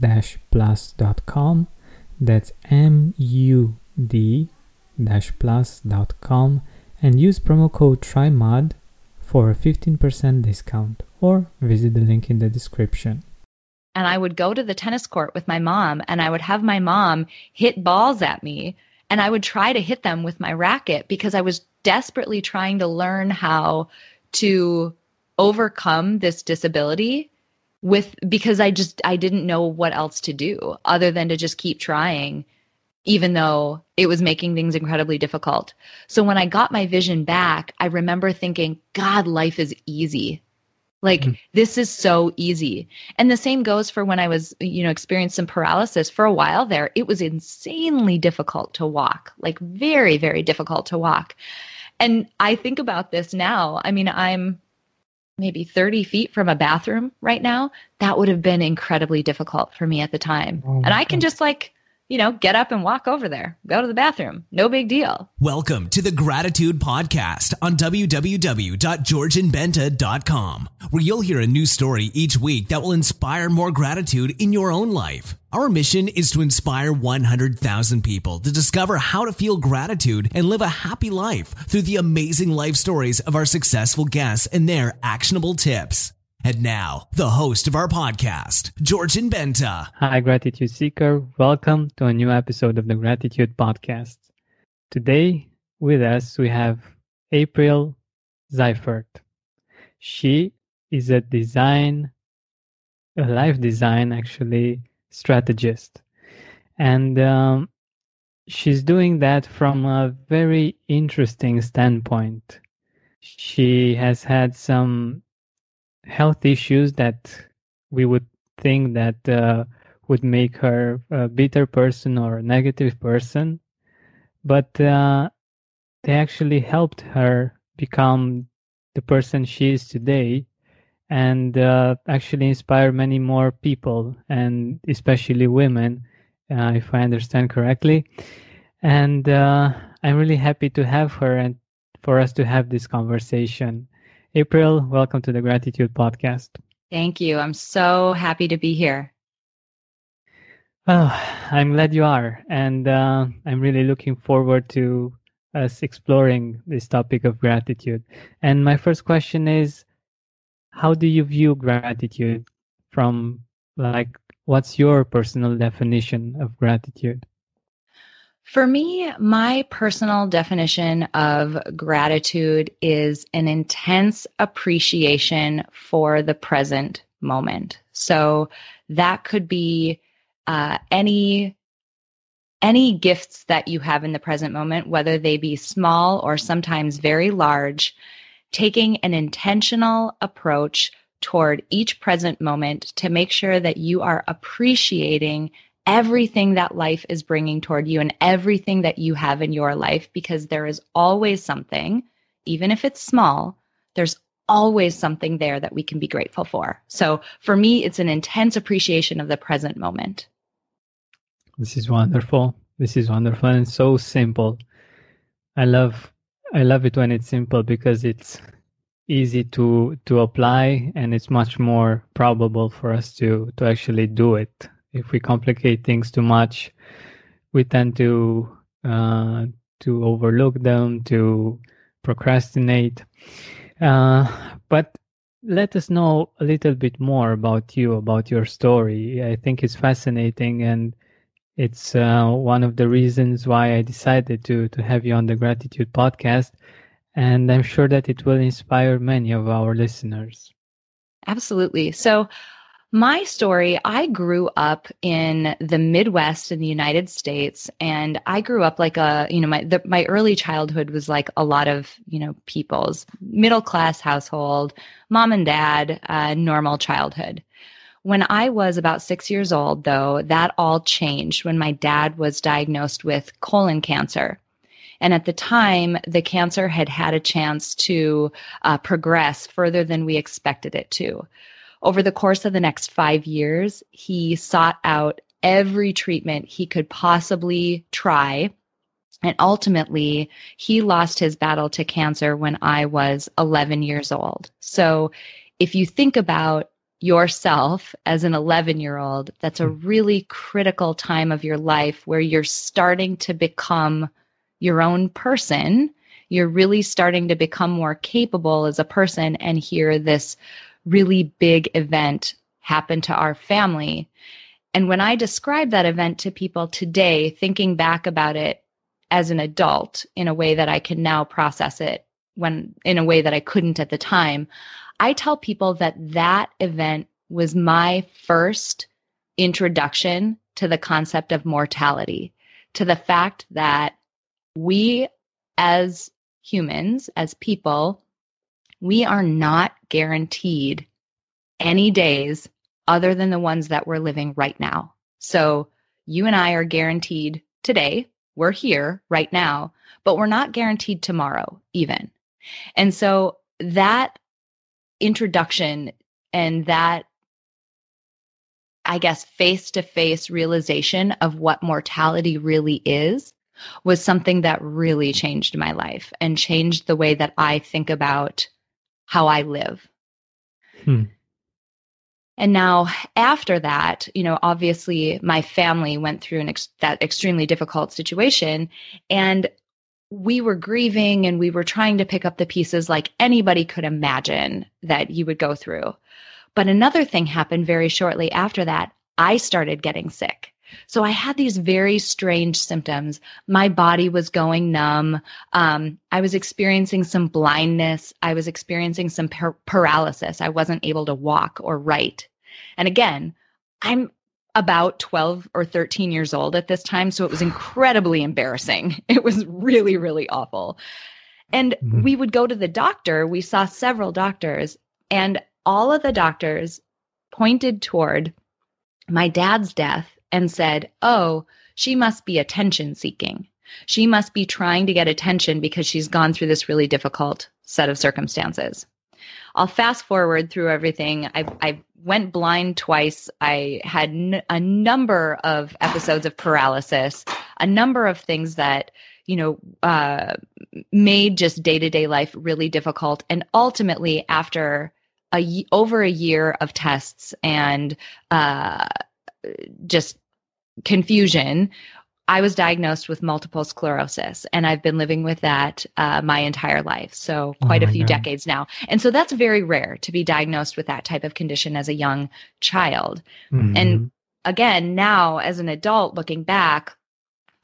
mood-plus.com. That's M U D plus.com and use promo code TRYMUD for a 15% discount or visit the link in the description. And I would go to the tennis court with my mom and I would have my mom hit balls at me and I would try to hit them with my racket because I was desperately trying to learn how to overcome this disability with because I just I didn't know what else to do other than to just keep trying even though it was making things incredibly difficult. So when I got my vision back, I remember thinking, God, life is easy. Like mm-hmm. this is so easy. And the same goes for when I was, you know, experienced some paralysis for a while there. It was insanely difficult to walk, like very, very difficult to walk. And I think about this now. I mean, I'm maybe 30 feet from a bathroom right now. That would have been incredibly difficult for me at the time. Oh, and I can just like you know, get up and walk over there, go to the bathroom. No big deal. Welcome to the Gratitude Podcast on www.georgianbenta.com, where you'll hear a new story each week that will inspire more gratitude in your own life. Our mission is to inspire 100,000 people to discover how to feel gratitude and live a happy life through the amazing life stories of our successful guests and their actionable tips. And now, the host of our podcast, Georgian Benta. Hi, Gratitude Seeker. Welcome to a new episode of the Gratitude Podcast. Today, with us, we have April Seifert. She is a design, a life design, actually, strategist. And um, she's doing that from a very interesting standpoint. She has had some health issues that we would think that uh, would make her a bitter person or a negative person, but uh, they actually helped her become the person she is today and uh, actually inspire many more people and especially women uh, if i understand correctly. And uh, i'm really happy to have her and for us to have this conversation April, welcome to the Gratitude Podcast. Thank you. I'm so happy to be here. Well, I'm glad you are. And uh, I'm really looking forward to us exploring this topic of gratitude. And my first question is How do you view gratitude from like, what's your personal definition of gratitude? For me, my personal definition of gratitude is an intense appreciation for the present moment. So that could be uh, any any gifts that you have in the present moment, whether they be small or sometimes very large, taking an intentional approach toward each present moment to make sure that you are appreciating everything that life is bringing toward you and everything that you have in your life because there is always something, even if it's small, there's always something there that we can be grateful for. So for me, it's an intense appreciation of the present moment. This is wonderful. This is wonderful and so simple. I love I love it when it's simple because it's easy to to apply and it's much more probable for us to to actually do it. If we complicate things too much, we tend to uh, to overlook them, to procrastinate. Uh, but let us know a little bit more about you, about your story. I think it's fascinating and it's uh, one of the reasons why I decided to to have you on the Gratitude podcast, and I'm sure that it will inspire many of our listeners. Absolutely. So, my story I grew up in the Midwest in the United States, and I grew up like a you know my the, my early childhood was like a lot of you know people's middle class household, mom and dad, uh, normal childhood. When I was about six years old, though, that all changed when my dad was diagnosed with colon cancer. And at the time, the cancer had had a chance to uh, progress further than we expected it to. Over the course of the next five years, he sought out every treatment he could possibly try. And ultimately, he lost his battle to cancer when I was 11 years old. So if you think about yourself as an 11 year old, that's a really critical time of your life where you're starting to become your own person. You're really starting to become more capable as a person and hear this really big event happened to our family. And when I describe that event to people today, thinking back about it as an adult in a way that I can now process it when in a way that I couldn't at the time, I tell people that that event was my first introduction to the concept of mortality, to the fact that we as humans, as people, we are not guaranteed any days other than the ones that we're living right now. So you and I are guaranteed today. We're here right now, but we're not guaranteed tomorrow, even. And so that introduction and that I guess face to face realization of what mortality really is was something that really changed my life and changed the way that I think about how I live. Hmm. And now, after that, you know, obviously my family went through an ex- that extremely difficult situation, and we were grieving and we were trying to pick up the pieces like anybody could imagine that you would go through. But another thing happened very shortly after that. I started getting sick. So I had these very strange symptoms. My body was going numb. Um, I was experiencing some blindness. I was experiencing some par- paralysis. I wasn't able to walk or write. And again, I'm about 12 or 13 years old at this time. So it was incredibly embarrassing. It was really, really awful. And mm-hmm. we would go to the doctor. We saw several doctors, and all of the doctors pointed toward my dad's death and said, Oh, she must be attention seeking. She must be trying to get attention because she's gone through this really difficult set of circumstances. I'll fast forward through everything. I, I went blind twice. I had n- a number of episodes of paralysis, a number of things that, you know, uh, made just day to day life really difficult. And ultimately, after a over a year of tests and uh, just confusion I was diagnosed with multiple sclerosis, and I've been living with that uh, my entire life. So, oh quite oh a few God. decades now. And so, that's very rare to be diagnosed with that type of condition as a young child. Mm-hmm. And again, now as an adult looking back,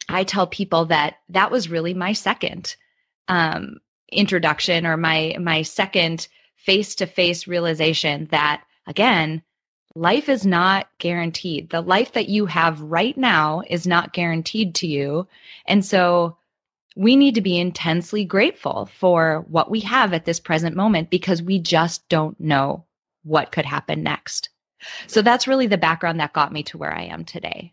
I tell people that that was really my second um, introduction or my my second face to face realization that again life is not guaranteed. The life that you have right now is not guaranteed to you. And so we need to be intensely grateful for what we have at this present moment because we just don't know what could happen next. So that's really the background that got me to where I am today.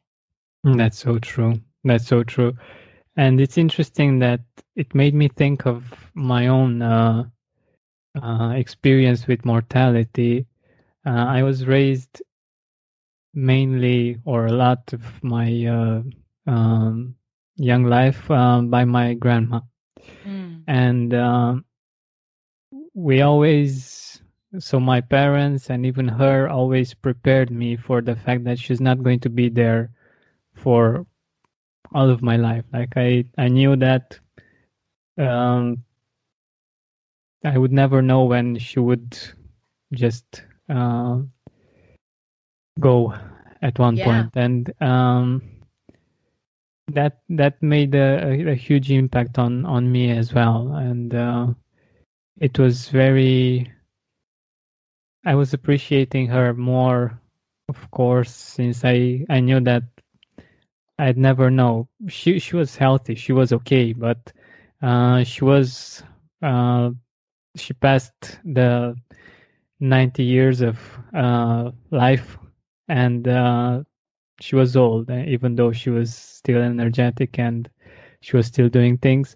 Mm, that's so true. That's so true. And it's interesting that it made me think of my own uh, uh, experience with mortality uh, I was raised mainly, or a lot of my uh, um, young life uh, by my grandma, Mm. and uh, we always, so my parents and even her always prepared me for the fact that she's not going to be there for all of my life. Like I, I knew that um, I would never know when she would just uh, go at one Yeah. point. and um, that that made a, a, a huge impact on on me as well, and uh, it was very. I was appreciating her more, of course, since I I knew that I'd never know. She she was healthy, she was okay, but uh, she was uh, she passed the 90 years of uh, life and uh, she was old uh, even though she was still energetic and she was still doing things.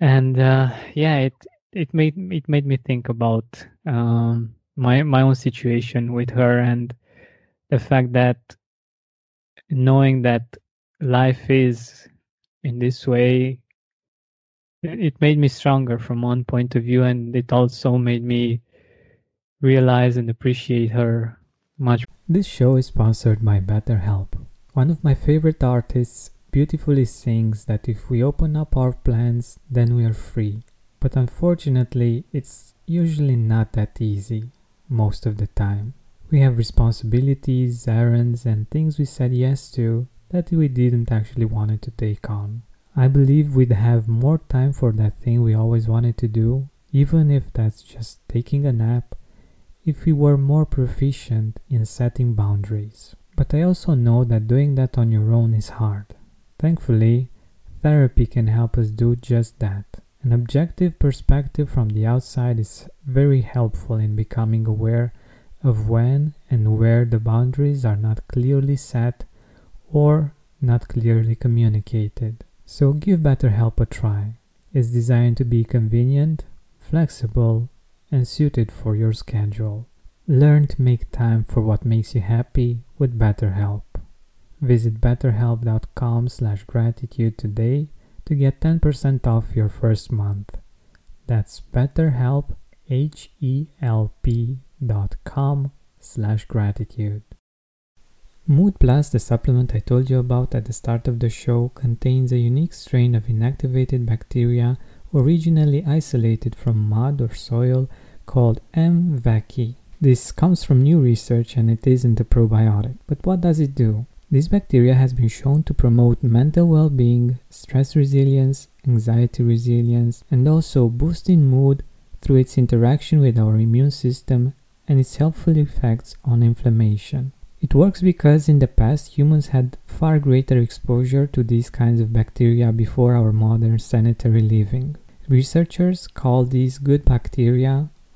And uh, yeah it it made it made me think about um, my my own situation with her and the fact that knowing that life is in this way it made me stronger from one point of view and it also made me realize and appreciate her much. This show is sponsored by BetterHelp. One of my favorite artists beautifully sings that if we open up our plans, then we are free. But unfortunately, it's usually not that easy most of the time. We have responsibilities, errands, and things we said yes to that we didn't actually want to take on. I believe we'd have more time for that thing we always wanted to do, even if that's just taking a nap, if we were more proficient in setting boundaries. But I also know that doing that on your own is hard. Thankfully, therapy can help us do just that. An objective perspective from the outside is very helpful in becoming aware of when and where the boundaries are not clearly set or not clearly communicated. So give BetterHelp a try. It's designed to be convenient, flexible, and suited for your schedule. Learn to make time for what makes you happy with BetterHelp. Visit betterhelp.com slash gratitude today to get 10% off your first month. That's betterhelp, H-E-L-P dot com slash gratitude. Mood Plus, the supplement I told you about at the start of the show, contains a unique strain of inactivated bacteria originally isolated from mud or soil called M. vaccae. This comes from new research and it isn't a probiotic. But what does it do? This bacteria has been shown to promote mental well being, stress resilience, anxiety resilience, and also boosting mood through its interaction with our immune system and its helpful effects on inflammation. It works because in the past humans had far greater exposure to these kinds of bacteria before our modern sanitary living. Researchers call these good bacteria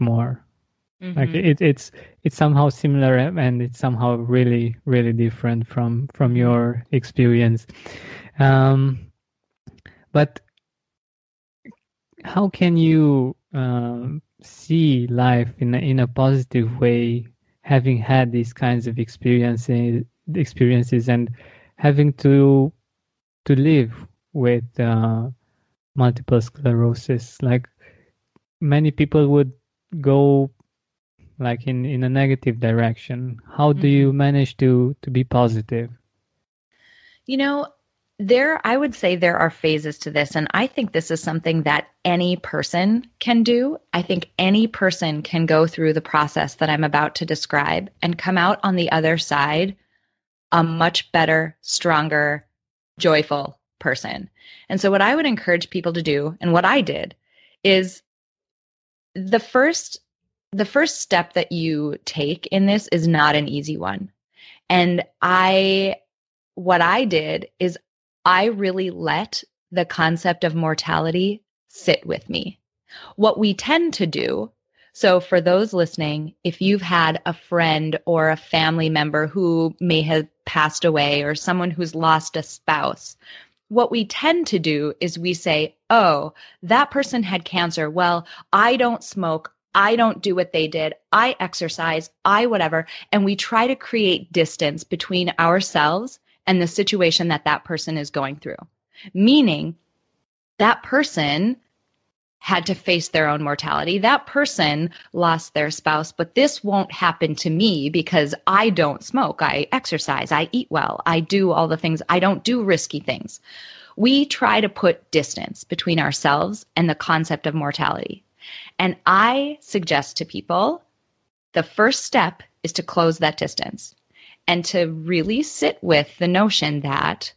More. Mm-hmm. Like it, it's it's somehow similar and it's somehow really really different from from your experience. Um, but how can you um, see life in a, in a positive way, having had these kinds of experiences experiences and having to to live with uh, multiple sclerosis? Like many people would go like in in a negative direction. How do mm-hmm. you manage to to be positive? You know, there i would say there are phases to this and i think this is something that any person can do i think any person can go through the process that i'm about to describe and come out on the other side a much better stronger joyful person and so what i would encourage people to do and what i did is the first the first step that you take in this is not an easy one and i what I did is I really let the concept of mortality sit with me. What we tend to do, so for those listening, if you've had a friend or a family member who may have passed away or someone who's lost a spouse, what we tend to do is we say, oh, that person had cancer. Well, I don't smoke. I don't do what they did. I exercise. I whatever. And we try to create distance between ourselves and the situation that that person is going through. Meaning that person had to face their own mortality. That person lost their spouse, but this won't happen to me because I don't smoke. I exercise. I eat well. I do all the things. I don't do risky things. We try to put distance between ourselves and the concept of mortality. And I suggest to people the first step is to close that distance and to really sit with the notion that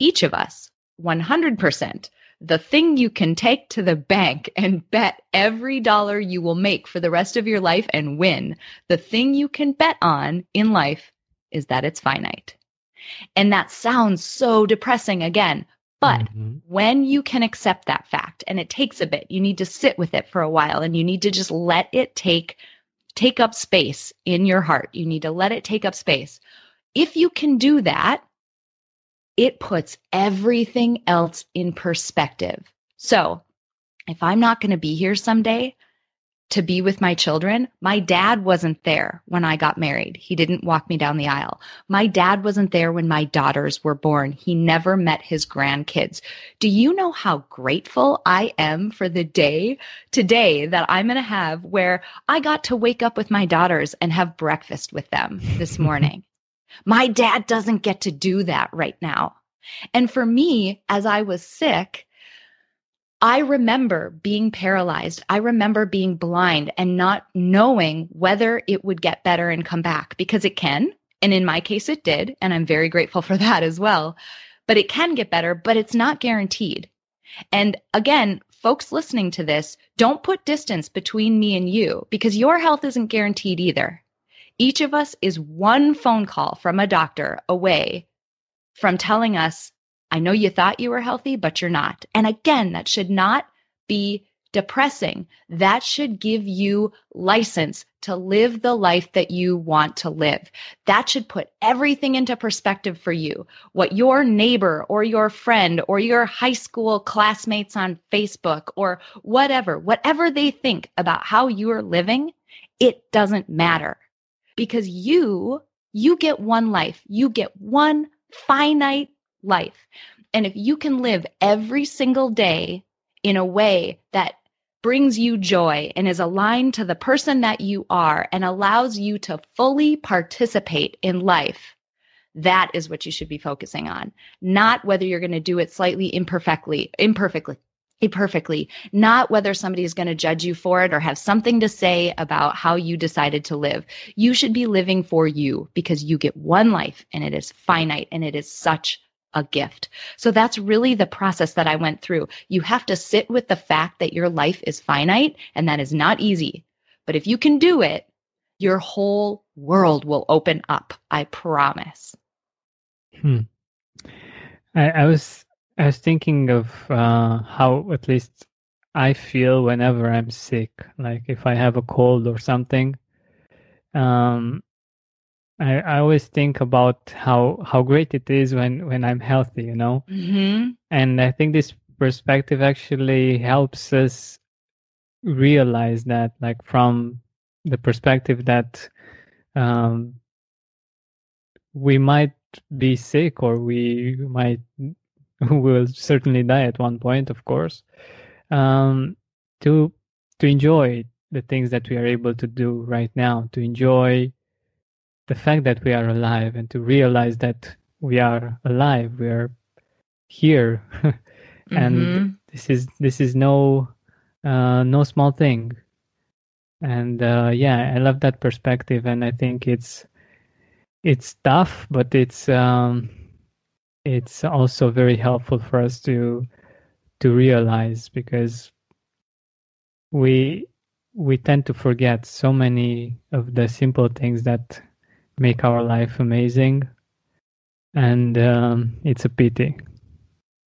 each of us, 100%, the thing you can take to the bank and bet every dollar you will make for the rest of your life and win, the thing you can bet on in life is that it's finite. And that sounds so depressing again. But mm-hmm. when you can accept that fact, and it takes a bit, you need to sit with it for a while and you need to just let it take take up space in your heart. You need to let it take up space. If you can do that, it puts everything else in perspective. So, if I'm not going to be here someday, to be with my children. My dad wasn't there when I got married. He didn't walk me down the aisle. My dad wasn't there when my daughters were born. He never met his grandkids. Do you know how grateful I am for the day today that I'm going to have where I got to wake up with my daughters and have breakfast with them this morning? My dad doesn't get to do that right now. And for me, as I was sick, I remember being paralyzed. I remember being blind and not knowing whether it would get better and come back because it can. And in my case, it did. And I'm very grateful for that as well. But it can get better, but it's not guaranteed. And again, folks listening to this, don't put distance between me and you because your health isn't guaranteed either. Each of us is one phone call from a doctor away from telling us I know you thought you were healthy, but you're not. And again, that should not be depressing. That should give you license to live the life that you want to live. That should put everything into perspective for you. What your neighbor or your friend or your high school classmates on Facebook or whatever, whatever they think about how you are living, it doesn't matter because you, you get one life. You get one finite life. And if you can live every single day in a way that brings you joy and is aligned to the person that you are and allows you to fully participate in life, that is what you should be focusing on. Not whether you're going to do it slightly imperfectly, imperfectly, imperfectly, not whether somebody is going to judge you for it or have something to say about how you decided to live. You should be living for you because you get one life and it is finite and it is such a gift. So that's really the process that I went through. You have to sit with the fact that your life is finite and that is not easy. But if you can do it, your whole world will open up. I promise. Hmm. I, I was I was thinking of uh, how at least I feel whenever I'm sick. Like if I have a cold or something, um, I, I always think about how how great it is when when I'm healthy, you know. Mm-hmm. And I think this perspective actually helps us realize that, like from the perspective that um, we might be sick or we might will certainly die at one point, of course. Um, to to enjoy the things that we are able to do right now, to enjoy the fact that we are alive, and to realize that we are alive, we are here, and mm-hmm. this is this is no uh, no small thing. And uh, yeah, I love that perspective, and I think it's it's tough, but it's um, it's also very helpful for us to to realize because we we tend to forget so many of the simple things that make our life amazing. And um, it's a pity.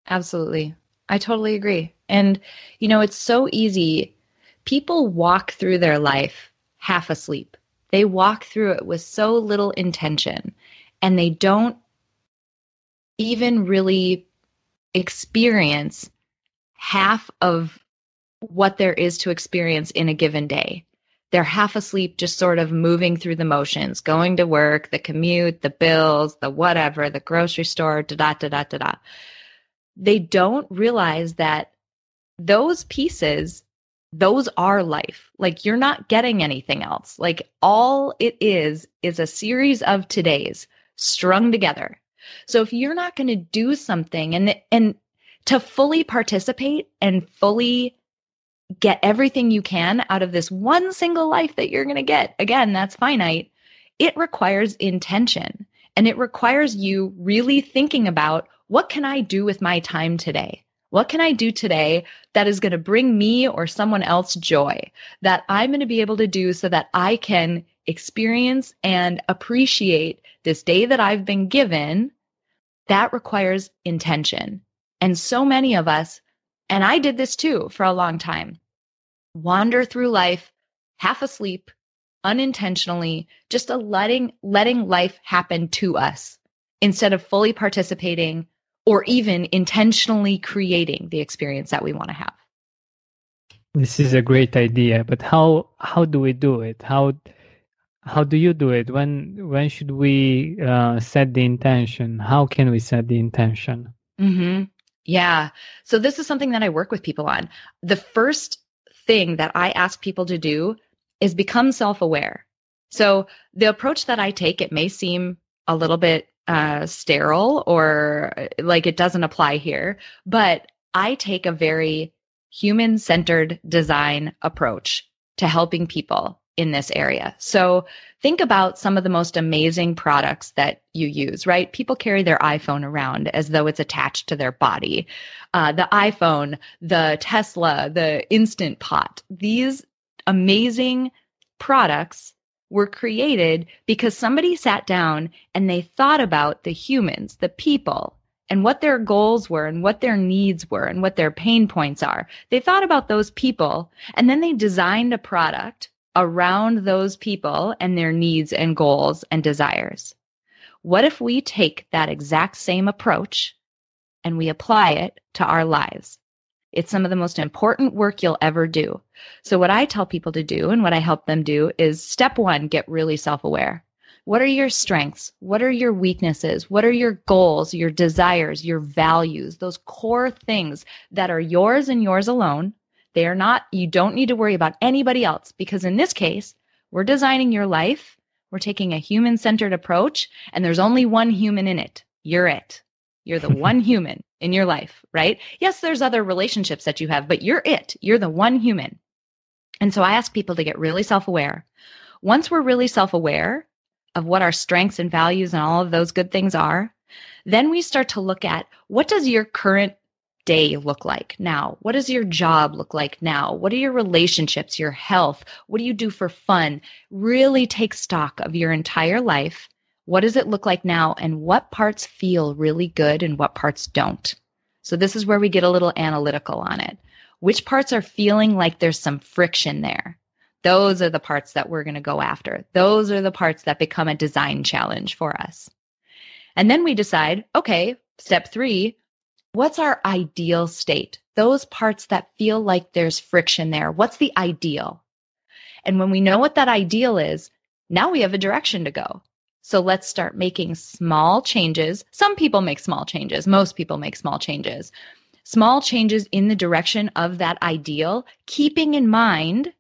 Absolutely. I totally agree. And you know it's so easy. People walk through their life half asleep. They walk through it with so little intention and they don't even really experience half of what there is to experience in a given day. They're half asleep, just sort of moving through the motions, going to work, the commute, the bills, the whatever, the grocery store, da da da da da da. They don't realize that those pieces those are life. Like you're not getting anything else. Like all it is is a series of todays strung together. So if you're not going to do something and and to fully participate and fully get everything you can out of this one single life that you're going to get, again, that's finite. It requires intention and it requires you really thinking about what can I do with my time today? What can I do today that is going to bring me or someone else joy that I'm going to be able to do so that I can experience and appreciate this day that I've been given? That requires intention. And so many of us, and I did this too for a long time, wander through life half asleep, unintentionally, just a letting letting life happen to us instead of fully participating or even intentionally creating the experience that we want to have. This is a great idea, but how how do we do it? How how do you do it? When when should we uh, set the intention? How can we set the intention? Mm-hmm. Yeah. So this is something that I work with people on. The first thing that I ask people to do is become self-aware. So the approach that I take, it may seem a little bit uh, sterile or like it doesn't apply here. But I take a very human centered design approach to helping people in this area. So think about some of the most amazing products that you use, right? People carry their iPhone around as though it's attached to their body. Uh, the iPhone, the Tesla, the Instant Pot, these amazing products were created because somebody sat down and they thought about the humans, the people, and what their goals were and what their needs were and what their pain points are. They thought about those people and then they designed a product around those people and their needs and goals and desires. What if we take that exact same approach and we apply it to our lives? It's some of the most important work you'll ever do. So, what I tell people to do and what I help them do is step one, get really self aware. What are your strengths? What are your weaknesses? What are your goals, your desires, your values, those core things that are yours and yours alone? They are not, you don't need to worry about anybody else because in this case, we're designing your life. We're taking a human centered approach and there's only one human in it. You're it. You're the one human in your life, right? Yes, there's other relationships that you have, but you're it. You're the one human. And so I ask people to get really self aware. Once we're really self aware of what our strengths and values and all of those good things are, Then we start to look at what does your current day look like now? What does your job look like now? What are your relationships, your health? What do you do for fun? Really take stock of your entire life. What does it look like now? And what parts feel really good and what parts don't? So this is where we get a little analytical on it. Which parts are feeling like there's some friction there? Those are the parts that we're going to go after. Those are the parts that become a design challenge for us. And then we decide, okay, step three, what's our ideal state? Those parts that feel like there's friction there. What's the ideal? And when we know what that ideal is, now we have a direction to go. So let's start making small changes. Some people make small changes. Most people make small changes. Small changes in the direction of that ideal, keeping in mind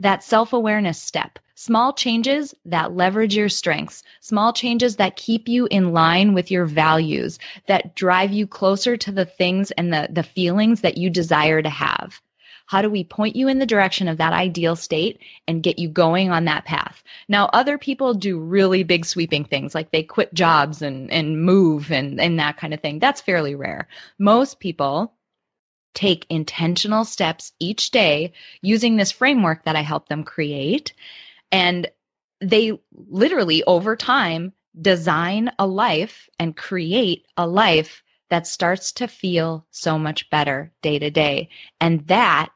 that self awareness step Small changes that leverage your strengths, small changes that keep you in line with your values, that drive you closer to the things and the, the feelings that you desire to have. How do we point you in the direction of that ideal state and get you going on that path? Now, other people do really big sweeping things like they quit jobs and, and move and, and that kind of thing. That's fairly rare. Most people take intentional steps each day using this framework that I help them create and they literally over time design a life and create a life that starts to feel so much better day to day. And that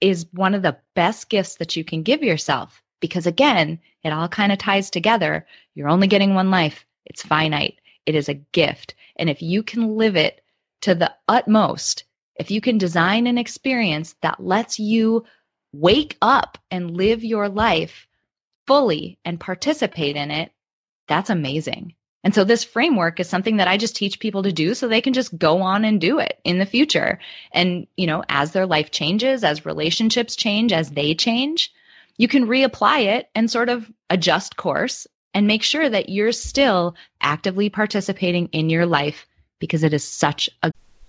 is one of the best gifts that you can give yourself because again, it all kind of ties together. You're only getting one life. It's finite. It is a gift. And if you can live it to the utmost, if you can design an experience that lets you wake up and live your life fully and participate in it, that's amazing. And so this framework is something that I just teach people to do so they can just go on and do it in the future. And, you know, as their life changes, as relationships change, as they change, you can reapply it and sort of adjust course and make sure that you're still actively participating in your life because it is such a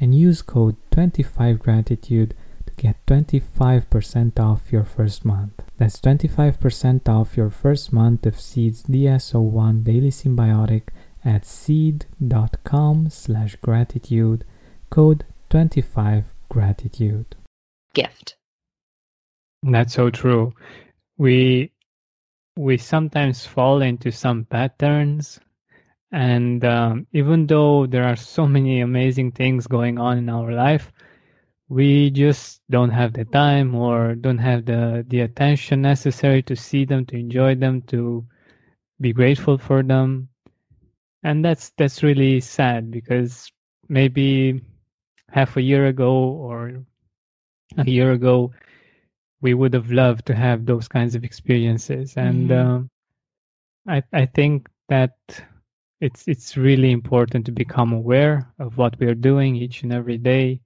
and use code 25gratitude to get 25% off your first month. That's 25% off your first month of Seed's DS01 Daily Synbiotic at seed.com slash gratitude, code 25gratitude. Gift. That's so true. We we sometimes fall into some patterns and um, even though there are so many amazing things going on in our life we just don't have the time or don't have the the attention necessary to see them to enjoy them to be grateful for them and that's that's really sad because maybe half a year ago or a year ago we would have loved to have those kinds of experiences and mm-hmm. uh, i i think that it's it's really important to become aware of what we are doing each and every day.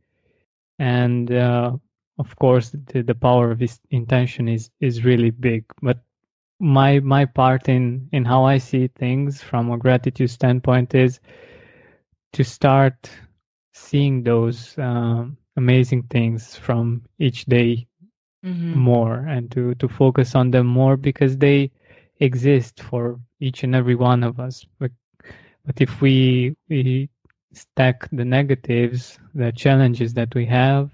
And uh, of course the, the power of this intention is is really big. But my my part in in how i see things from a gratitude standpoint is to start seeing those um, amazing things from each day mm-hmm. more and to to focus on them more because they exist for each and every one of us. But but if we we stack the negatives, the challenges that we have,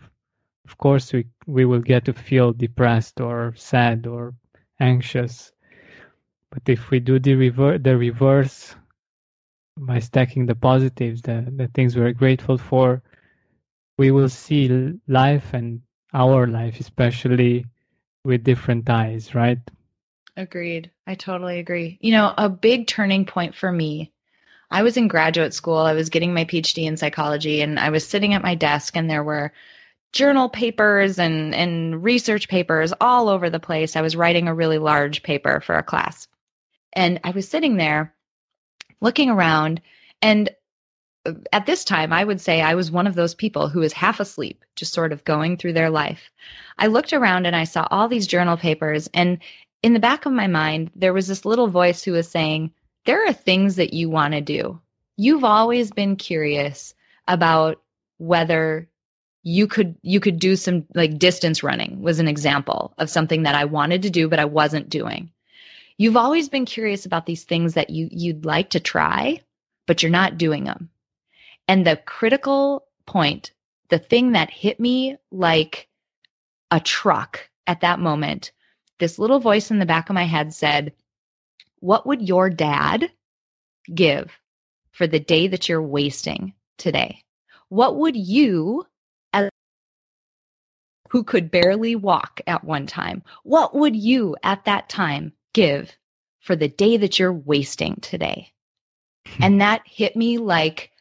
of course we we will get to feel depressed or sad or anxious. But if we do the rever- the reverse by stacking the positives, the, the things we're grateful for, we will see life and our life especially with different eyes, right? Agreed. I totally agree. You know, a big turning point for me I was in graduate school. I was getting my PhD in psychology and I was sitting at my desk and there were journal papers and, and research papers all over the place. I was writing a really large paper for a class. And I was sitting there looking around and uh, at this time, I would say I was one of those people who was half asleep, just sort of going through their life. I looked around and I saw all these journal papers, and in the back of my mind, there was this little voice who was saying, there are things that you want to do. You've always been curious about whether you could you could do some like distance running was an example of something that I wanted to do but I wasn't doing. You've always been curious about these things that you you'd like to try but you're not doing them. And the critical point, the thing that hit me like a truck at that moment, this little voice in the back of my head said, what would your dad give for the day that you're wasting today? What would you, as who could barely walk at one time, what would you at that time give for the day that you're wasting today? And that hit me like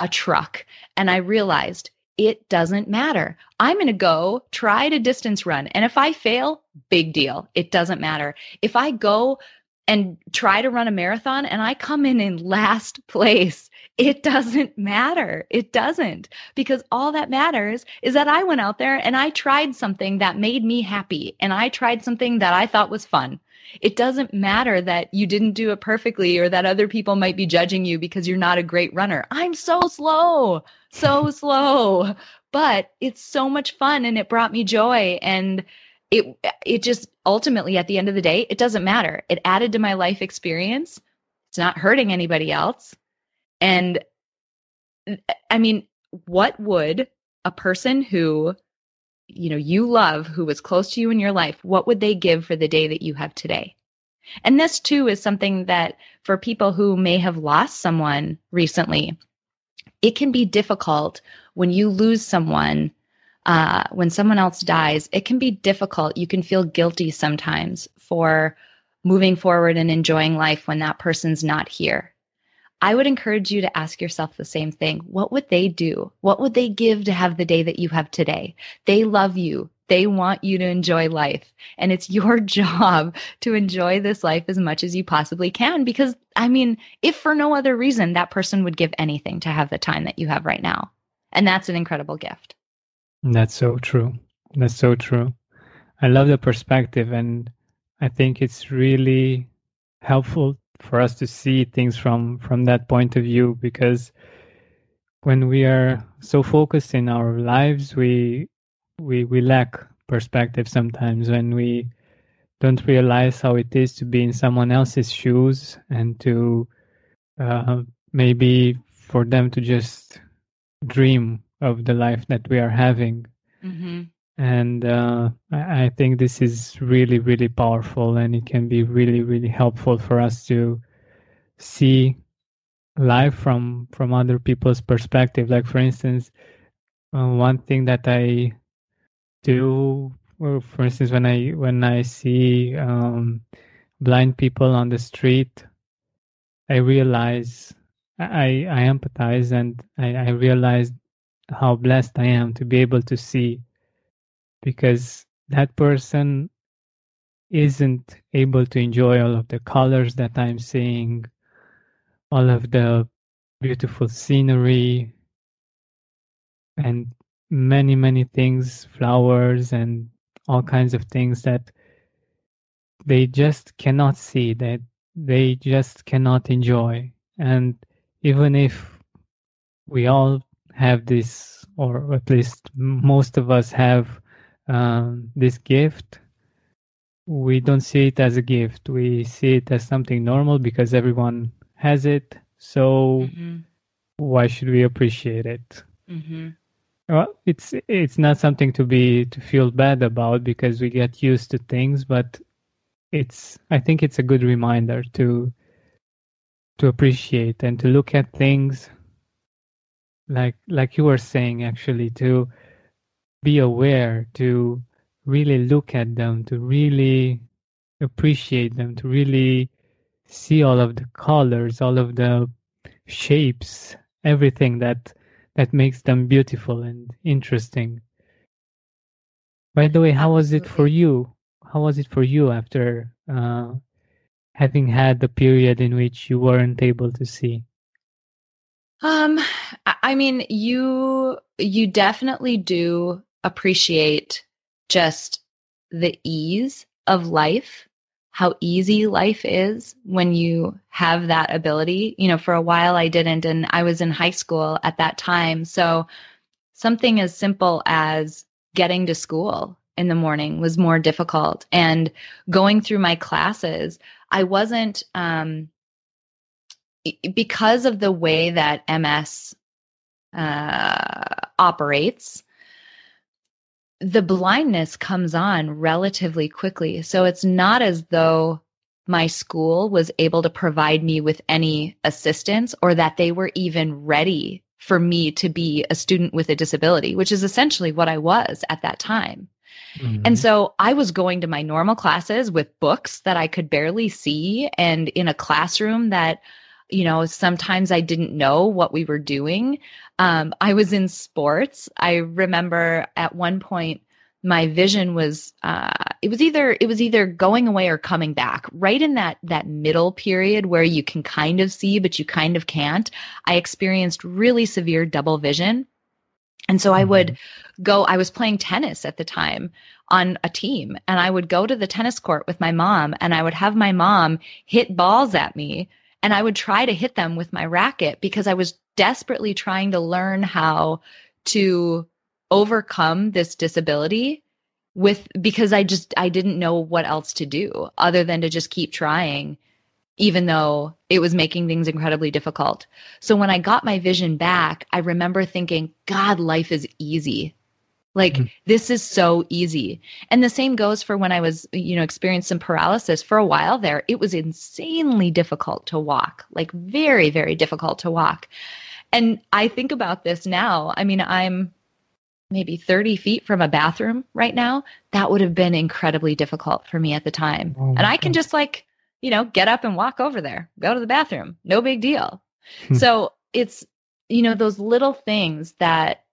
a truck. And I realized it doesn't matter. I'm going to go try to distance run. And if I fail, big deal. It doesn't matter. If I go and try to run a marathon and I come in in last place, it doesn't matter. It doesn't because all that matters is that I went out there and I tried something that made me happy and I tried something that I thought was fun. It doesn't matter that you didn't do it perfectly or that other people might be judging you because you're not a great runner. I'm so slow, so slow, but it's so much fun and it brought me joy and it it just ultimately at the end of the day it doesn't matter. It added to my life experience. It's not hurting anybody else. And i mean what would a person who you know you love who was close to you in your life what would they give for the day that you have today? And this too is something that for people who may have lost someone recently it can be difficult when you lose someone uh, when someone else dies, it can be difficult. You can feel guilty sometimes for moving forward and enjoying life when that person's not here. I would encourage you to ask yourself the same thing. What would they do? What would they give to have the day that you have today? They love you. They want you to enjoy life. And it's your job to enjoy this life as much as you possibly can. Because, I mean, if for no other reason, that person would give anything to have the time that you have right now. And that's an incredible gift. That's so true. That's so true. I love the perspective, and I think it's really helpful for us to see things from from that point of view because when we are so focused in our lives, we we we lack perspective sometimes when we don't realize how it is to be in someone else's shoes and to uh, maybe for them to just dream of the life that we are having. Mm-hmm. and uh, I, I think this is really really powerful and it can be really really helpful for us to see life from from other people's perspective like for instance uh, one thing that i do for instance when i when i see um, blind people on the street i realize i i empathize and i i realize how blessed i am to be able to see because that person isn't able to enjoy all of the colors that I'm seeing, all of the beautiful scenery, and many, many things, flowers, and all kinds of things that they just cannot see, that they just cannot enjoy. And even if we all have this, or at least most of us have um, this gift, we don't see it as a gift. We see it as something normal because everyone has it. So mm-hmm. why should we appreciate it? Mm-hmm. Well, it's it's not something to be to feel bad about because we get used to things, but it's I think it's a good reminder to to appreciate and to look at things like like you were saying actually to be aware, to really look at them, to really appreciate them, to really see all of the colors, all of the shapes, everything that that makes them beautiful and interesting. By the way, how was it for you? How was it for you after uh, having had the period in which you weren't able to see? Um, I mean, you you definitely do appreciate just the ease of life, how easy life is when you have that ability. You know, for a while I didn't, and I was in high school at that time. So something as simple as getting to school in the morning was more difficult. And going through my classes, I wasn't, um, because of the way that MS uh, operates, the blindness comes on relatively quickly. So it's not as though my school was able to provide me with any assistance or that they were even ready for me to be a student with a disability, which is essentially what I was at that time. Mm-hmm. And so I was going to my normal classes with books that I could barely see and in a classroom that you know, sometimes I didn't know what we were doing. Um, I was in sports. I remember at one point my vision was uh, it was either it was either going away or coming back right in that that middle period where you can kind of see but you kind of can't i experienced really severe double vision and so i would mm-hmm. go i was playing tennis at the time on a team and i would go to the tennis court with my mom and i would have my mom hit balls at me and I would try to hit them with my racket because I was desperately trying to learn how to overcome this disability with because I just I didn't know what else to do other than to just keep trying even though it was making things incredibly difficult. So when I got my vision back, I remember thinking, God, life is easy. Like mm-hmm. this is so easy. And the same goes for when I was, you know, experienced some paralysis for a while there. It was insanely difficult to walk, like very, very difficult to walk. And I think about this now. I mean, I'm maybe 30 feet from a bathroom right now. That would have been incredibly difficult for me at the time. Oh and I can just like, you know, get up and walk over there, go to the bathroom. No big deal. Hmm. so it's, you know, those little things that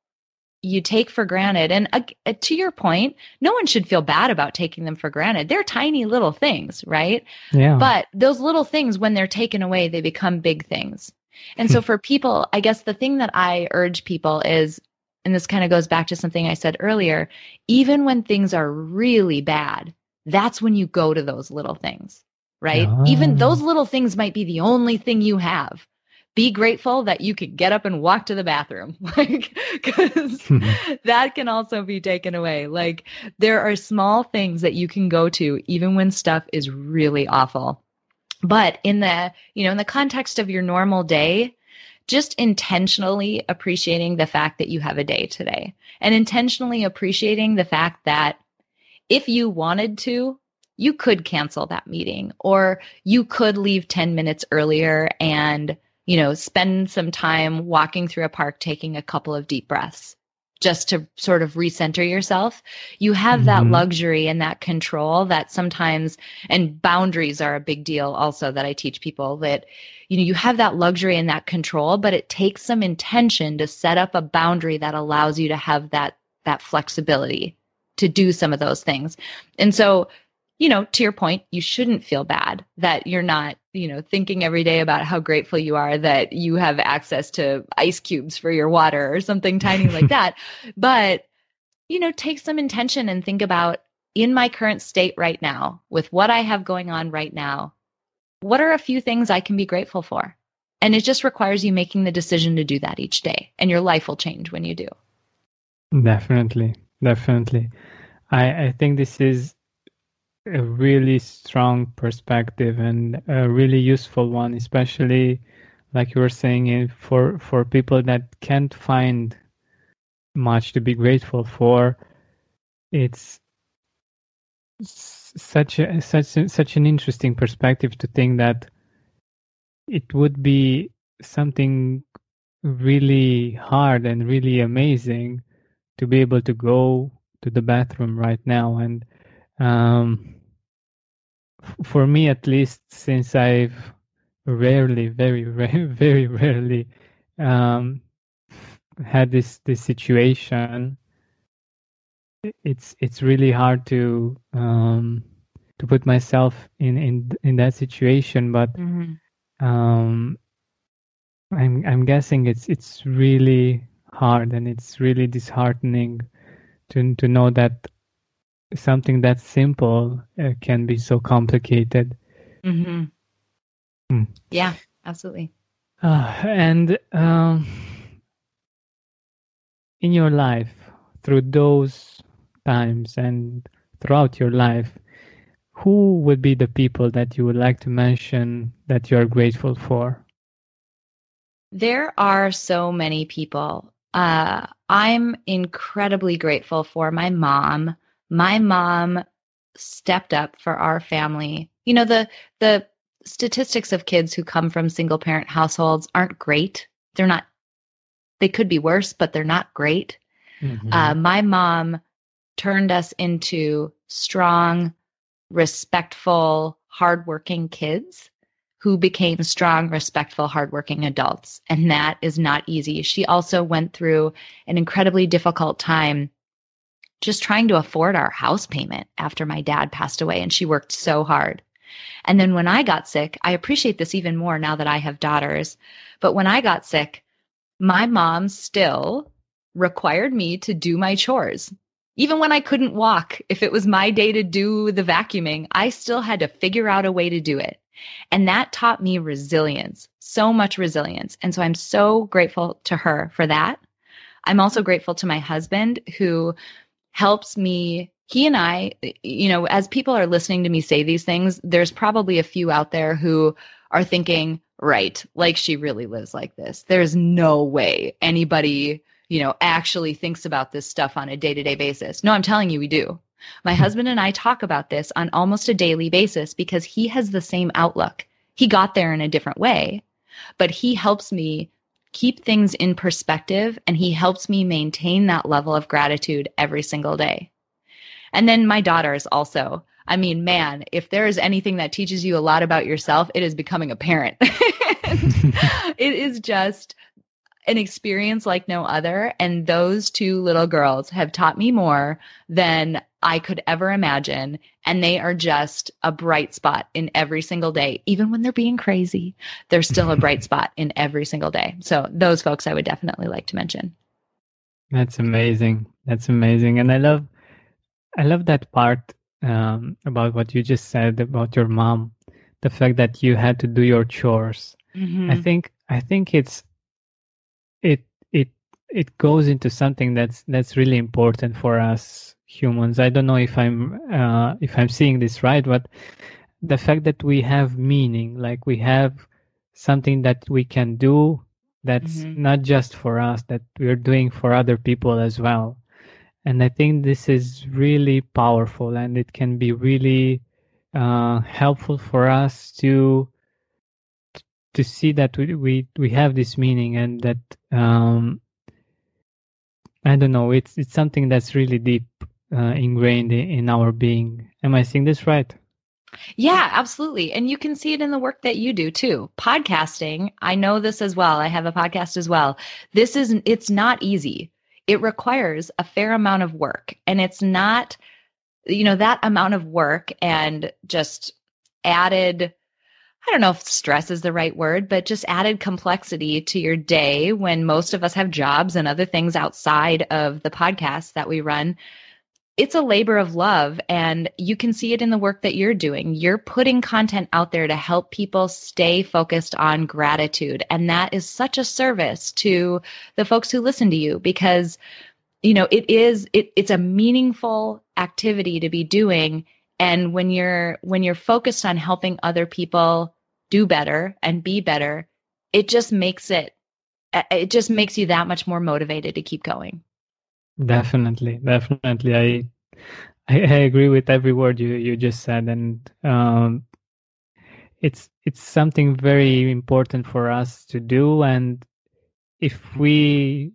you take for granted. And uh, to your point, no one should feel bad about taking them for granted. They're tiny little things, right? Yeah. But those little things, when they're taken away, they become big things. And so for people, I guess the thing that I urge people is, and this kind of goes back to something I said earlier, even when things are really bad, that's when you go to those little things, right? Oh. Even those little things might be the only thing you have be grateful that you could get up and walk to the bathroom. Like because hmm. that can also be taken away. Like there are small things that you can go to even when stuff is really awful. But in the you know in the context of your normal day just intentionally appreciating the fact that you have a day today and intentionally appreciating the fact that if you wanted to, you could cancel that meeting or you could leave 10 minutes earlier and, you know, spend some time walking through a park, taking a couple of deep breaths just to sort of recenter yourself. You have mm-hmm. that luxury and that control that sometimes, and boundaries are a big deal also that I teach people that, you know, you have that luxury and that control, but it takes some intention to set up a boundary that allows you to have that, that flexibility to do some of those things. And so you know, to your point, you shouldn't feel bad that you're not, you know, thinking every day about how grateful you are that you have access to ice cubes for your water or something tiny like that. But, you know, take some intention and think about in my current state right now, with what I have going on right now, what are a few things I can be grateful for? And it just requires you making the decision to do that each day, and your life will change when you do. Definitely. Definitely. I, I think this is a really strong perspective and a really useful one, especially like you were saying for for people that can't find much to be grateful for. It's such a such such an interesting perspective to think that it would be something really hard and really amazing to be able to go to the bathroom right now and um, for me at least, since I've rarely, very, very rarely um, had this this situation, it's it's really hard to um, to put myself in in in that situation. But mm-hmm. um, I'm I'm guessing it's it's really hard and it's really disheartening to to know that something that simple uh, can be so complicated. Mm-hmm. Mm. Yeah, absolutely. Uh, and um, in your life, through those times and throughout your life, who would be the people that you would like to mention that you are grateful for? There are so many people. Uh, I'm incredibly grateful for my mom my mom stepped up for our family. You know, the the statistics of kids who come from single parent households aren't great. They're not they could be worse, but they're not great. Mm-hmm. Uh, my mom turned us into strong, respectful, hardworking kids who became strong, respectful, hardworking adults. And that is not easy. She also went through an incredibly difficult time just trying to afford our house payment after my dad passed away. And she worked so hard. And then when I got sick, I appreciate this even more now that I have daughters. But when I got sick, my mom still required me to do my chores. Even when I couldn't walk, if it was my day to do the vacuuming, I still had to figure out a way to do it. And that taught me resilience, so much resilience. And so I'm so grateful to her for that. I'm also grateful to my husband who helps me he and I, you know, as people are listening to me say these things, there's probably a few out there who are thinking, right, like she really lives like this. There's no way anybody, you know, actually thinks about this stuff on a day to day basis. No, I'm telling you, we do. My hmm. husband and I talk about this on almost a daily basis because he has the same outlook. He got there in a different way, but he helps me keep things in perspective and he helps me maintain that level of gratitude every single day. And then my daughters also. I mean, man, if there is anything that teaches you a lot about yourself, it is becoming a parent. it is just an experience like no other. And those two little girls have taught me more than I could ever imagine. And they are just a bright spot in every single day. Even when they're being crazy, they're still a bright spot in every single day. So those folks I would definitely like to mention. That's amazing. That's amazing. And I love, I love that part um, about what you just said about your mom, the fact that you had to do your chores. Mm-hmm. I think, I think it's, it, it, it goes into something that's, that's really important for us humans. I don't know if I'm uh, if I'm seeing this right, but the fact that we have meaning, like we have something that we can do that's mm-hmm. not just for us that we're doing for other people as well and i think this is really powerful and it can be really uh, helpful for us to to see that we we, we have this meaning and that um, I don't know it's it's something that's really deep uh, ingrained in our being. Am I seeing this right? Yeah, absolutely. And you can see it in the work that you do too. Podcasting, I know this as well. I have a podcast as well. This is it's not easy. It requires a fair amount of work and it's not you know that amount of work and just added I don't know if stress is the right word, but just added complexity to your day when most of us have jobs and other things outside of the podcast that we run. It's a labor of love, and you can see it in the work that you're doing. You're putting content out there to help people stay focused on gratitude. And that is such a service to the folks who listen to you because you know it is it, it's a meaningful activity to be doing and when you're when you're focused on helping other people do better and be better it just makes it it just makes you that much more motivated to keep going. Definitely definitely. I i, I agree with every word you you just said and um it's it's something very important for us to do and if we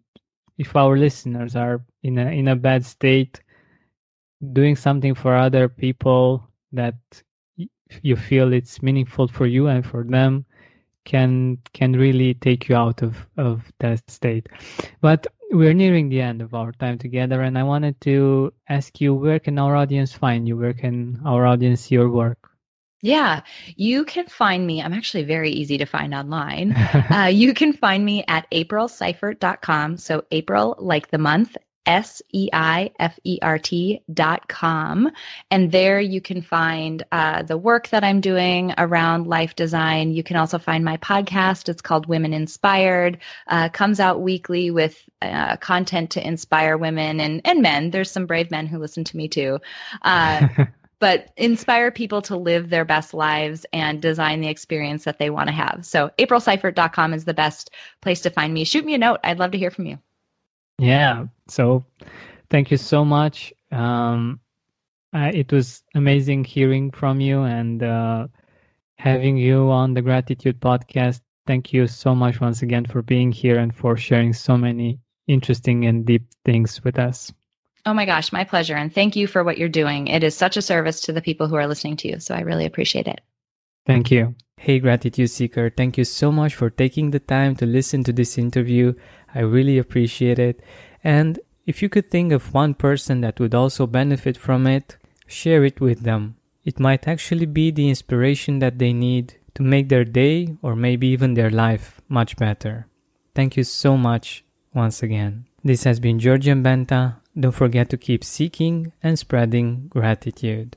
if our listeners are in a in a bad state doing something for other people that you feel it's meaningful for you and for them can can really take you out of of that state but we're nearing the end of our time together and i wanted to ask you where can our audience find you where can our audience see your work yeah, you can find me. I'm actually very easy to find online. uh, you can find me at aprilseifert.com. So April, like the month, S E I F E R T dot com. And there you can find uh, the work that I'm doing around life design. You can also find my podcast. It's called Women Inspired. Uh, comes out weekly with uh, content to inspire women and, and men. There's some brave men who listen to me too. Uh, but inspire people to live their best lives and design the experience that they want to have. So aprilseifert.com is the best place to find me. Shoot me a note. I'd love to hear from you. Yeah. So thank you so much. Um, uh, it was amazing hearing from you and uh, having you on the Gratitude podcast. Thank you so much once again for being here and for sharing so many interesting and deep things with us. Oh my gosh, my pleasure. And thank you for what you're doing. It is such a service to the people who are listening to you. So I really appreciate it. Thank you. Hey, Gratitude Seeker, thank you so much for taking the time to listen to this interview. I really appreciate it. And if you could think of one person that would also benefit from it, share it with them. It might actually be the inspiration that they need to make their day or maybe even their life much better. Thank you so much once again. This has been Georgian Benta don't forget to keep seeking and spreading gratitude.